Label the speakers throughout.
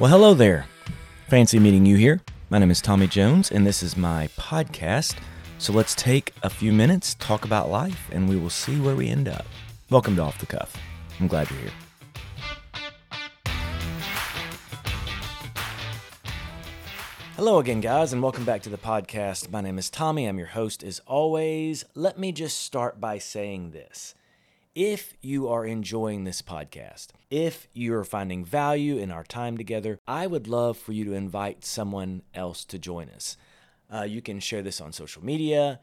Speaker 1: Well, hello there. Fancy meeting you here. My name is Tommy Jones, and this is my podcast. So let's take a few minutes, talk about life, and we will see where we end up. Welcome to Off the Cuff. I'm glad you're here. Hello again, guys, and welcome back to the podcast. My name is Tommy. I'm your host as always. Let me just start by saying this. If you are enjoying this podcast, if you're finding value in our time together, I would love for you to invite someone else to join us. Uh, you can share this on social media.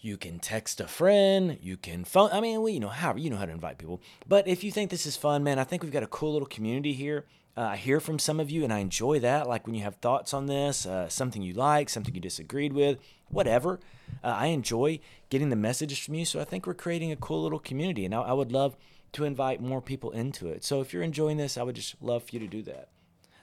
Speaker 1: You can text a friend. You can phone. I mean, we, you know, how you know how to invite people. But if you think this is fun, man, I think we've got a cool little community here. Uh, I hear from some of you, and I enjoy that. Like when you have thoughts on this, uh, something you like, something you disagreed with, whatever. Uh, I enjoy getting the messages from you. So I think we're creating a cool little community, and I, I would love to invite more people into it. So if you're enjoying this, I would just love for you to do that.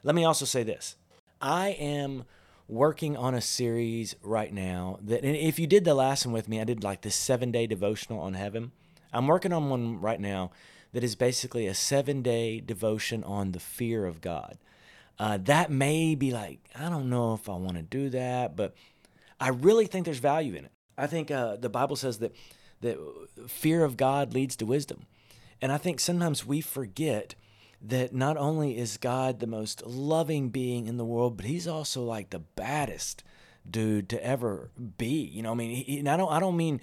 Speaker 1: Let me also say this I am working on a series right now that, if you did the last one with me, I did like this seven day devotional on heaven. I'm working on one right now that is basically a seven day devotion on the fear of God. Uh, that may be like, I don't know if I want to do that, but I really think there's value in it. I think uh, the Bible says that, that fear of God leads to wisdom. And I think sometimes we forget that not only is God the most loving being in the world, but he's also like the baddest dude to ever be. You know, I mean, he, and I don't, I don't mean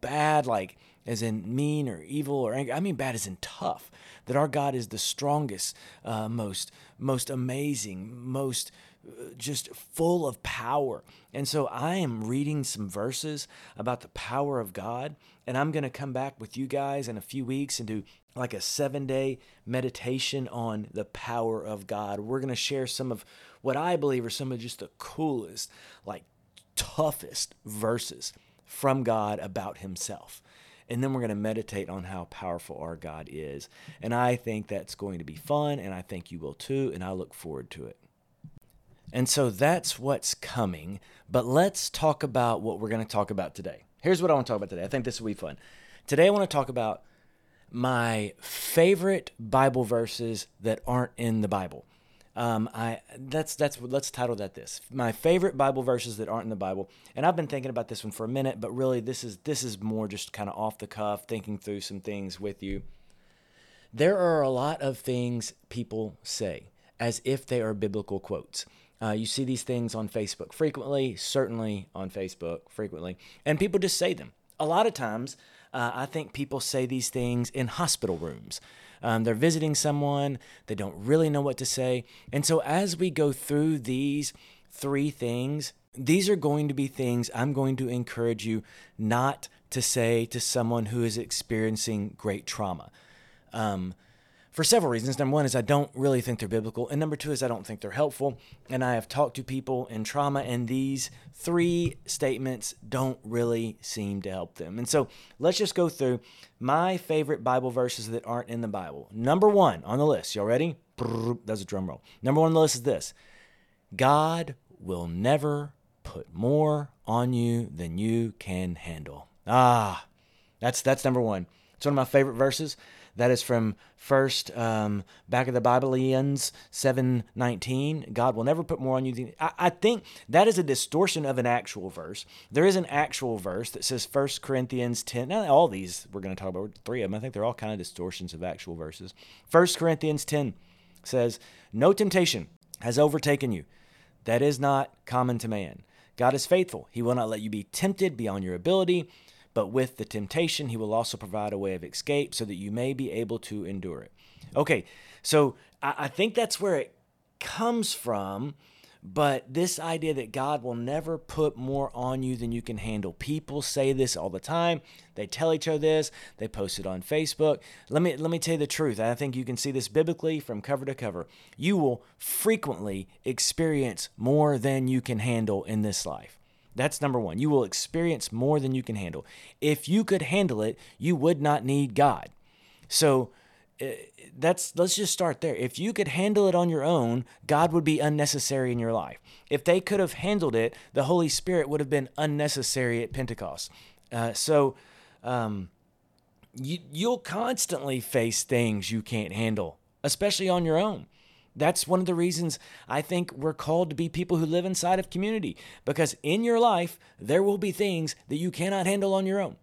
Speaker 1: bad like as in mean or evil or angry. I mean bad as in tough. That our God is the strongest, uh, most most amazing, most uh, just full of power. And so I am reading some verses about the power of God, and I'm going to come back with you guys in a few weeks and do like a seven day meditation on the power of God. We're going to share some of what I believe are some of just the coolest, like toughest verses from God about Himself. And then we're going to meditate on how powerful our God is. And I think that's going to be fun, and I think you will too, and I look forward to it. And so that's what's coming. But let's talk about what we're going to talk about today. Here's what I want to talk about today. I think this will be fun. Today, I want to talk about my favorite Bible verses that aren't in the Bible. Um, I that's that's let's title that this my favorite Bible verses that aren't in the Bible, and I've been thinking about this one for a minute, but really this is this is more just kind of off the cuff, thinking through some things with you. There are a lot of things people say as if they are biblical quotes. Uh, you see these things on Facebook frequently, certainly on Facebook frequently, and people just say them. A lot of times, uh, I think people say these things in hospital rooms. Um, they're visiting someone, they don't really know what to say. And so, as we go through these three things, these are going to be things I'm going to encourage you not to say to someone who is experiencing great trauma. Um, for several reasons. Number one is I don't really think they're biblical. And number two is I don't think they're helpful. And I have talked to people in trauma, and these three statements don't really seem to help them. And so let's just go through my favorite Bible verses that aren't in the Bible. Number one on the list. Y'all ready? That's a drum roll. Number one on the list is this God will never put more on you than you can handle. Ah, that's that's number one. It's one of my favorite verses. That is from first um, back of the Bibleans seven nineteen. God will never put more on you. I, I think that is a distortion of an actual verse. There is an actual verse that says First Corinthians ten. Now all these we're going to talk about three of them. I think they're all kind of distortions of actual verses. First Corinthians ten says, "No temptation has overtaken you that is not common to man." God is faithful. He will not let you be tempted beyond your ability, but with the temptation, he will also provide a way of escape so that you may be able to endure it. Okay, so I, I think that's where it comes from. But this idea that God will never put more on you than you can handle. People say this all the time. They tell each other this. They post it on Facebook. Let me let me tell you the truth. I think you can see this biblically from cover to cover. You will frequently experience more than you can handle in this life. That's number one. You will experience more than you can handle. If you could handle it, you would not need God. So uh, that's let's just start there. If you could handle it on your own, God would be unnecessary in your life. If they could have handled it, the Holy Spirit would have been unnecessary at Pentecost. Uh, so um, you, you'll constantly face things you can't handle, especially on your own. That's one of the reasons I think we're called to be people who live inside of community because in your life, there will be things that you cannot handle on your own.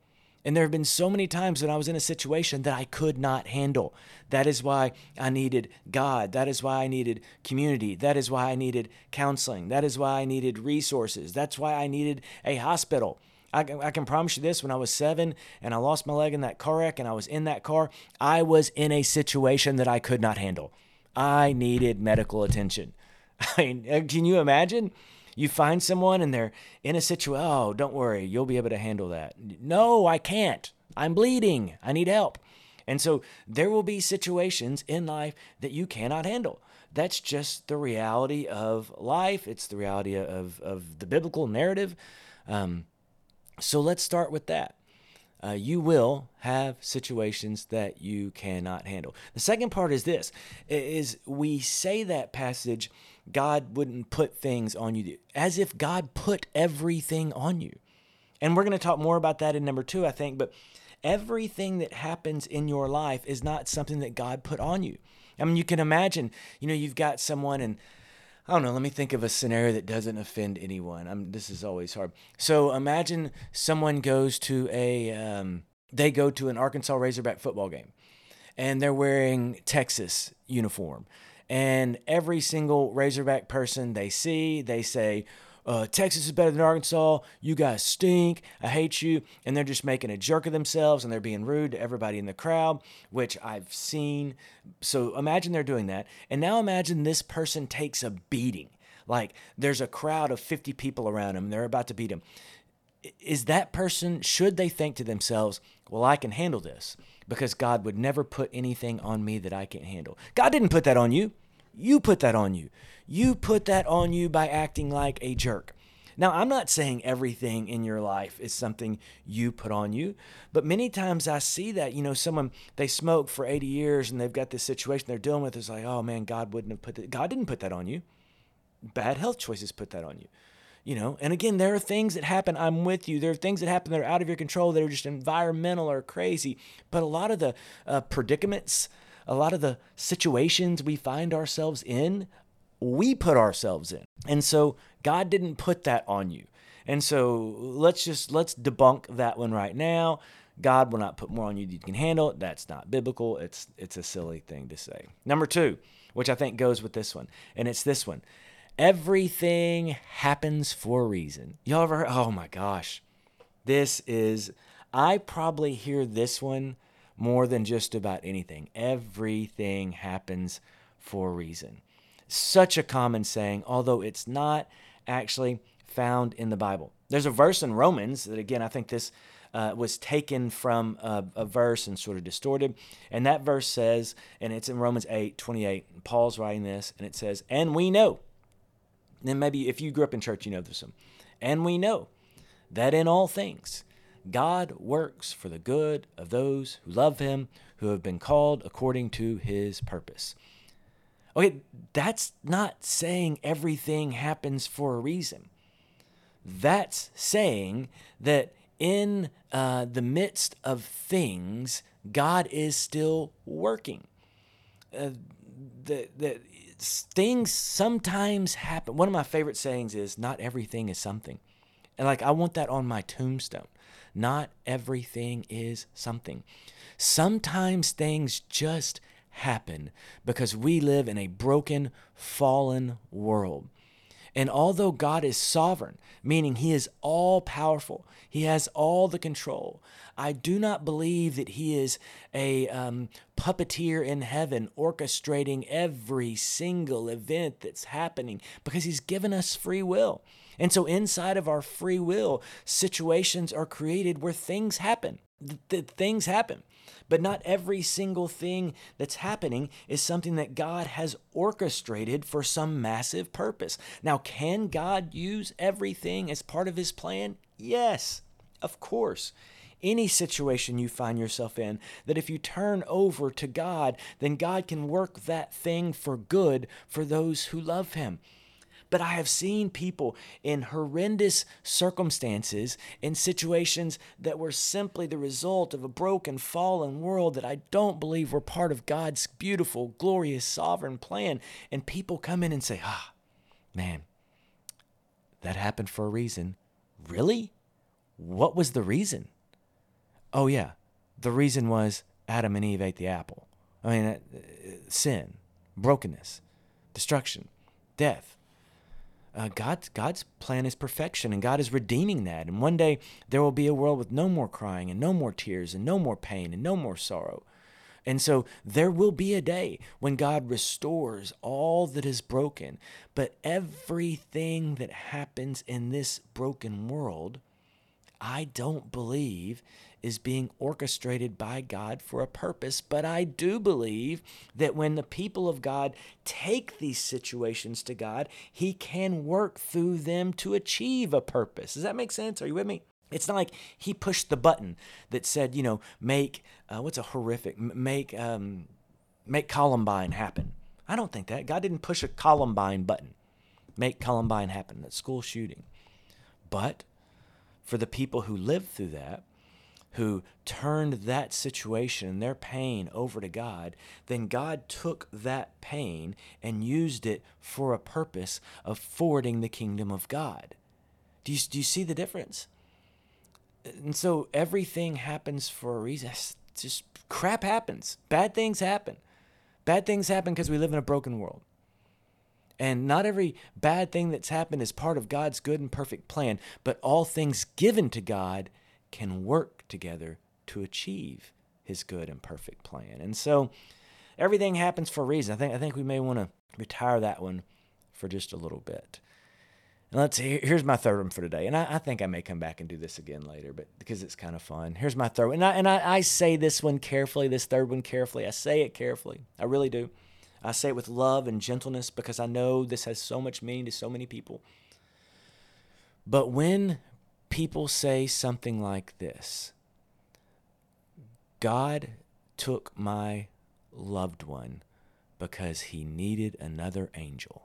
Speaker 1: And there have been so many times when I was in a situation that I could not handle. That is why I needed God. That is why I needed community. That is why I needed counseling. That is why I needed resources. That's why I needed a hospital. I, I can promise you this when I was seven and I lost my leg in that car wreck and I was in that car, I was in a situation that I could not handle. I needed medical attention. I mean, uh, can you imagine? You find someone and they're in a situation, oh, don't worry, you'll be able to handle that. No, I can't. I'm bleeding. I need help. And so there will be situations in life that you cannot handle. That's just the reality of life. It's the reality of, of the biblical narrative. Um, so let's start with that. Uh, you will have situations that you cannot handle. The second part is this: is we say that passage, God wouldn't put things on you as if God put everything on you, and we're going to talk more about that in number two, I think. But everything that happens in your life is not something that God put on you. I mean, you can imagine, you know, you've got someone and I don't know. Let me think of a scenario that doesn't offend anyone. I'm, this is always hard. So imagine someone goes to a, um, they go to an Arkansas Razorback football game, and they're wearing Texas uniform, and every single Razorback person they see, they say, uh, Texas is better than Arkansas. You guys stink. I hate you. And they're just making a jerk of themselves and they're being rude to everybody in the crowd, which I've seen. So imagine they're doing that. And now imagine this person takes a beating. Like there's a crowd of 50 people around him. They're about to beat him. Is that person, should they think to themselves, well, I can handle this because God would never put anything on me that I can't handle? God didn't put that on you. You put that on you. You put that on you by acting like a jerk. Now, I'm not saying everything in your life is something you put on you, but many times I see that, you know, someone, they smoke for 80 years and they've got this situation they're dealing with. It's like, oh man, God wouldn't have put that. God didn't put that on you. Bad health choices put that on you. You know, and again, there are things that happen. I'm with you. There are things that happen that are out of your control that are just environmental or crazy. But a lot of the uh, predicaments, a lot of the situations we find ourselves in we put ourselves in. And so God didn't put that on you. And so let's just let's debunk that one right now. God will not put more on you than you can handle. That's not biblical. It's it's a silly thing to say. Number 2, which I think goes with this one, and it's this one. Everything happens for a reason. Y'all ever heard? Oh my gosh. This is I probably hear this one more than just about anything. Everything happens for a reason such a common saying, although it's not actually found in the Bible. There's a verse in Romans that, again, I think this uh, was taken from a, a, verse and sort of distorted. And that verse says, and it's in Romans 8 28, Paul's writing this, and it says, And we know. Then maybe if you grew up in church, you know this one. And we know that in all things, God works for the good of those who love him, who have been called according to his purpose. Okay, that's not saying everything happens for a reason. That's saying that in uh, the midst of things, God is still working. Uh, that that things sometimes happen. One of my favorite sayings is, "Not everything is something," and like I want that on my tombstone. Not everything is something. Sometimes things just happen because we live in a broken, fallen world. And although God is sovereign, meaning He is all powerful, He has all the control, I do not believe that He is a um, puppeteer in heaven orchestrating every single event that's happening because He's given us free will. And so, inside of our free will, situations are created where things happen. Th- things happen. But not every single thing that's happening is something that God has orchestrated for some massive purpose. Now, can God use everything as part of his plan? Yes, of course any situation you find yourself in, that if you turn over to God, then God can work that thing for good for those who love Him. But I have seen people in horrendous circumstances, in situations that were simply the result of a broken, fallen world that I don't believe were part of God's beautiful, glorious, sovereign plan. And people come in and say, ah, man, that happened for a reason. Really? What was the reason? Oh, yeah. The reason was Adam and Eve ate the apple. I mean, uh, sin, brokenness, destruction, death. Uh, God, God's plan is perfection, and God is redeeming that. And one day there will be a world with no more crying, and no more tears, and no more pain, and no more sorrow. And so there will be a day when God restores all that is broken. But everything that happens in this broken world, I don't believe is being orchestrated by God for a purpose. But I do believe that when the people of God take these situations to God, He can work through them to achieve a purpose. Does that make sense? Are you with me? It's not like he pushed the button that said, you know, make uh, what's a horrific make um, make Columbine happen. I don't think that God didn't push a Columbine button, make Columbine happen, that school shooting. But for the people who lived through that, who turned that situation and their pain over to God, then God took that pain and used it for a purpose of forwarding the kingdom of God. Do you, do you see the difference? And so everything happens for a reason. just crap happens. Bad things happen. Bad things happen because we live in a broken world. And not every bad thing that's happened is part of God's good and perfect plan, but all things given to God can work together to achieve his good and perfect plan. And so everything happens for a reason. I think I think we may want to retire that one for just a little bit. And let's see, here's my third one for today. And I, I, think I may come back and do this again later, but because it's kind of fun. Here's my third one. And I, and I, I say this one carefully, this third one carefully. I say it carefully. I really do. I say it with love and gentleness because I know this has so much meaning to so many people. But when people say something like this God took my loved one because he needed another angel.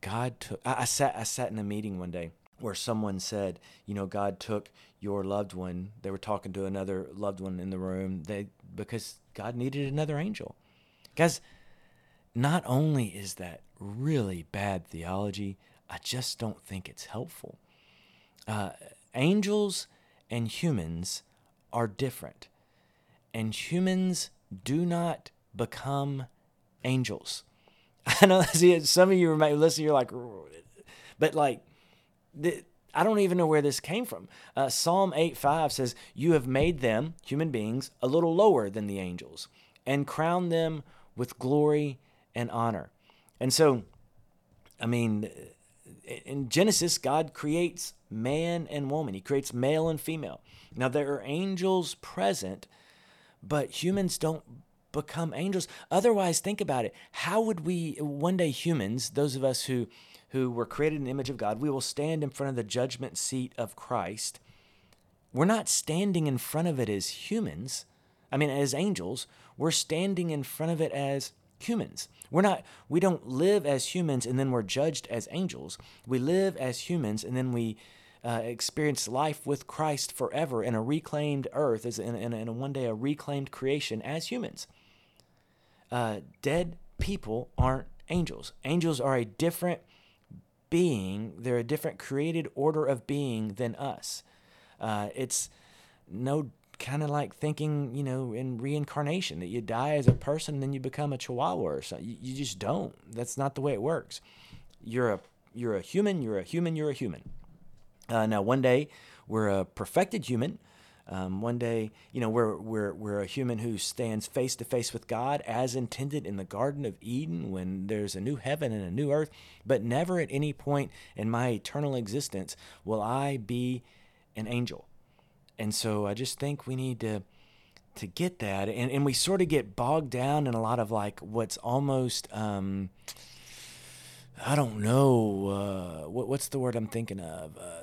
Speaker 1: God took I, I sat I sat in a meeting one day where someone said, you know, God took your loved one. They were talking to another loved one in the room. They because God needed another angel. Guys, not only is that really bad theology, I just don't think it's helpful. Uh, angels and humans are different, and humans do not become angels. I know see, some of you might listen, you're like, but like, the, I don't even know where this came from. Uh, Psalm 8 5 says, You have made them, human beings, a little lower than the angels and crowned them with glory and honor. And so, I mean, in Genesis, God creates man and woman, He creates male and female. Now, there are angels present, but humans don't become angels. Otherwise, think about it. How would we, one day, humans, those of us who, who were created in the image of God, we will stand in front of the judgment seat of Christ. We're not standing in front of it as humans, I mean, as angels. We're standing in front of it as humans. We're not we don't live as humans and then we're judged as angels. We live as humans and then we uh, experience life with Christ forever in a reclaimed earth, as in, in, in a, one day a reclaimed creation as humans. Uh, dead people aren't angels. Angels are a different being. They're a different created order of being than us. Uh, it's no kind of like thinking, you know, in reincarnation that you die as a person then you become a chihuahua or something. You, you just don't. That's not the way it works. You're a you're a human. You're a human. You're a human. Uh, now, one day we're a perfected human. Um, one day, you know, we're, we're, we're a human who stands face to face with God as intended in the Garden of Eden when there's a new heaven and a new earth. But never at any point in my eternal existence will I be an angel. And so I just think we need to to get that and, and we sort of get bogged down in a lot of like what's almost um, I don't know uh, what, what's the word I'm thinking of uh,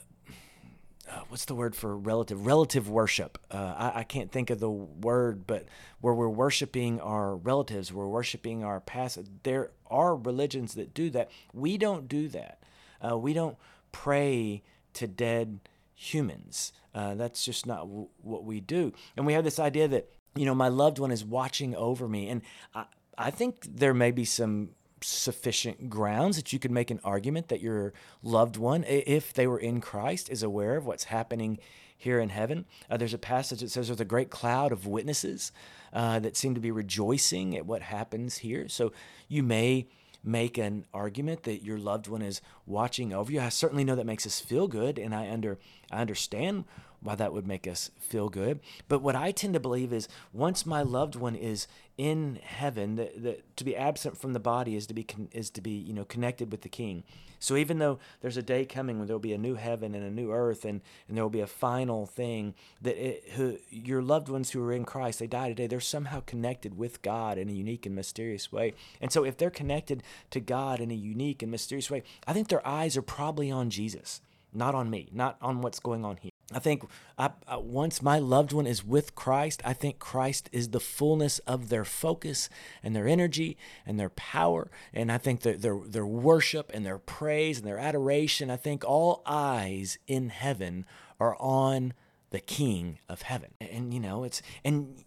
Speaker 1: what's the word for relative relative worship? Uh, I, I, can't think of the word but where we're worshiping our relatives we're worshiping our past there are religions that do that. We don't do that. Uh, we don't pray to dead humans. Uh, that's just not w- what we do. And we have this idea that you know my loved one is watching over me and I, I think there may be some sufficient grounds that you could make an argument that your loved one, if they were in Christ, is aware of what's happening here in heaven. Uh, there's a passage that says there's a great cloud of witnesses uh, that seem to be rejoicing at what happens here. So you may make an argument that your loved one is watching over you. I certainly know that makes us feel good, and I under I understand why that would make us feel good. But what I tend to believe is once my loved one is in heaven, that, that to be absent from the body is to be con- is to be you know connected with the King. So even though there's a day coming when there will be a new heaven and a new earth, and, and there will be a final thing that it, who, your loved ones who are in Christ, they die today, they're somehow connected with God in a unique and mysterious way. And so if they're connected to God in a unique and mysterious way, I think their eyes are probably on Jesus, not on me, not on what's going on here. I think I, I, once my loved one is with Christ, I think Christ is the fullness of their focus and their energy and their power. And I think that their, their worship and their praise and their adoration, I think all eyes in heaven are on the King of heaven. And, you know, it's, and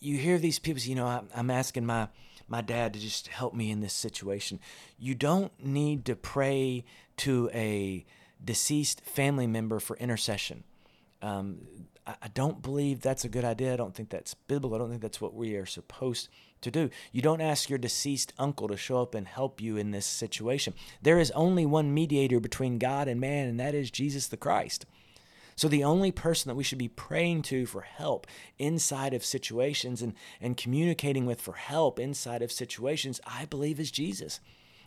Speaker 1: you hear these people, say, you know, I, I'm asking my, my dad to just help me in this situation. You don't need to pray to a, deceased family member for intercession. Um, I, I don't believe that's a good idea. I don't think that's biblical. I don't think that's what we are supposed to do. You don't ask your deceased uncle to show up and help you in this situation. There is only one mediator between God and man, and that is Jesus the Christ. So, the only person that we should be praying to for help inside of situations and, and communicating with for help inside of situations, I believe, is Jesus.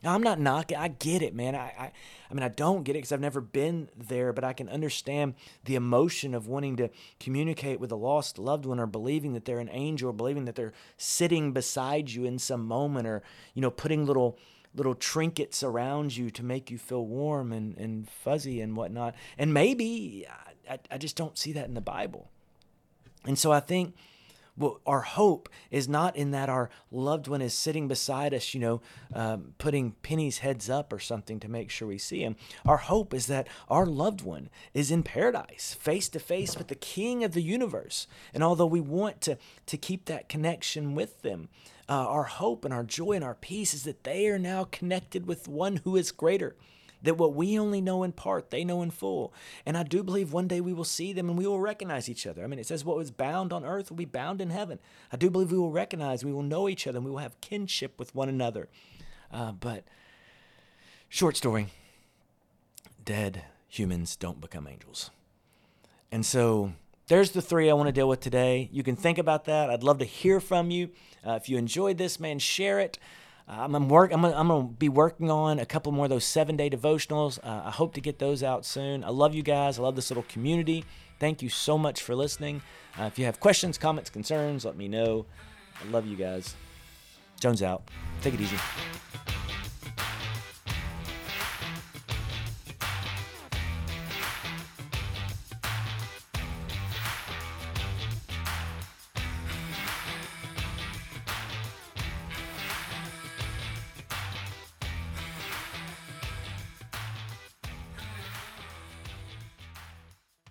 Speaker 1: Now, I'm not knocking. I get it, man. I, I, I mean, I don't get it because I've never been there, but I can understand the emotion of wanting to communicate with a lost loved one or believing that they're an angel or believing that they're sitting beside you in some moment or, you know, putting little little trinkets around you to make you feel warm and, and fuzzy and whatnot. And maybe I, I just don't see that in the Bible. And so I think well, our hope is not in that our loved one is sitting beside us, you know, um, putting pennies heads up or something to make sure we see him. Our hope is that our loved one is in paradise, face to face with the King of the universe. And although we want to, to keep that connection with them, uh, our hope and our joy and our peace is that they are now connected with one who is greater that what we only know in part, they know in full. And I do believe one day we will see them and we will recognize each other. I mean, it says what was bound on earth will be bound in heaven. I do believe we will recognize, we will know each other, and we will have kinship with one another. Uh, but, short story dead humans don't become angels. And so, there's the three I want to deal with today. You can think about that. I'd love to hear from you. Uh, if you enjoyed this, man, share it. Um, I'm work. I'm gonna, I'm gonna be working on a couple more of those seven day devotionals. Uh, I hope to get those out soon. I love you guys. I love this little community. Thank you so much for listening. Uh, if you have questions, comments, concerns, let me know. I love you guys. Jones out. Take it easy.